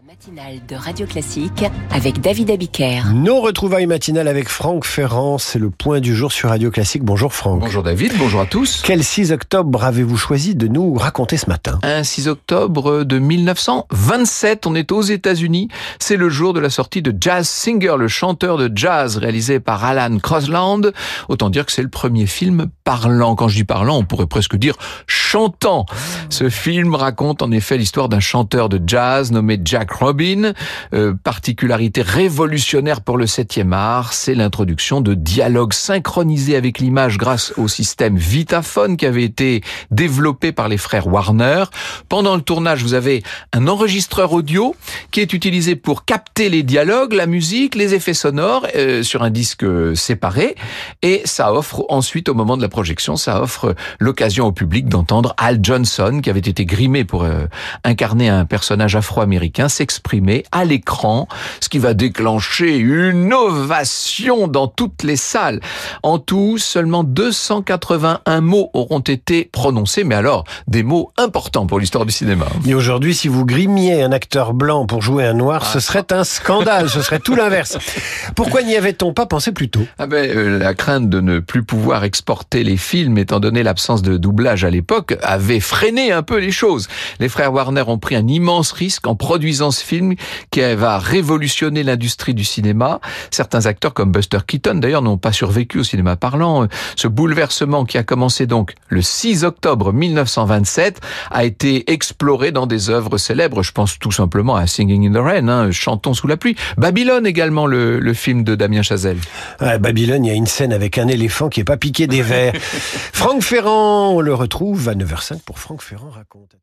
La matinale de Radio Classique avec David Abiker. Nos retrouvailles matinales avec Franck Ferrand, c'est le point du jour sur Radio Classique. Bonjour Franck. Bonjour David, bonjour à tous. Quel 6 octobre avez-vous choisi de nous raconter ce matin? Un 6 octobre de 1927, on est aux États-Unis. C'est le jour de la sortie de Jazz Singer, le chanteur de jazz réalisé par Alan Crosland. Autant dire que c'est le premier film parlant. Quand je dis parlant, on pourrait presque dire chantant. Ce film raconte en effet l'histoire d'un chanteur de jazz nommé Jack Robin. Euh, particularité révolutionnaire pour le 7e art, c'est l'introduction de dialogues synchronisés avec l'image grâce au système Vitaphone qui avait été développé par les frères Warner. Pendant le tournage, vous avez un enregistreur audio qui est utilisé pour capter les dialogues, la musique, les effets sonores euh, sur un disque séparé et ça offre ensuite au moment de la projection, ça offre l'occasion au public d'entendre Al Johnson qui avait été grimé pour euh, incarner un personnage afro-américain s'exprimer à l'écran, ce qui va déclencher une ovation dans toutes les salles. En tout, seulement 281 mots auront été prononcés, mais alors des mots importants pour l'histoire du cinéma. Et aujourd'hui, si vous grimiez un acteur blanc pour jouer un noir, ce serait un scandale, ce serait tout l'inverse. Pourquoi n'y avait-on pas pensé plus tôt? Ah ben, euh, La crainte de ne plus pouvoir exporter les films, étant donné l'absence de doublage à l'époque, avait freiné un peu les choses. Les frères Warner ont pris un immense risque en produisant ce film qui va révolutionner l'industrie du cinéma. Certains acteurs comme Buster Keaton d'ailleurs n'ont pas survécu au cinéma parlant. Ce bouleversement qui a commencé donc le 6 octobre 1927 a été exploré dans des œuvres célèbres. Je pense tout simplement à Singing in the Rain, hein, Chantons sous la pluie. Babylone également, le, le film de Damien Chazelle. À Babylone, il y a une scène avec un éléphant qui est pas piqué des vers. Franck Ferrand, on le retrouve à 9h05 pour Franck Ferrand raconte.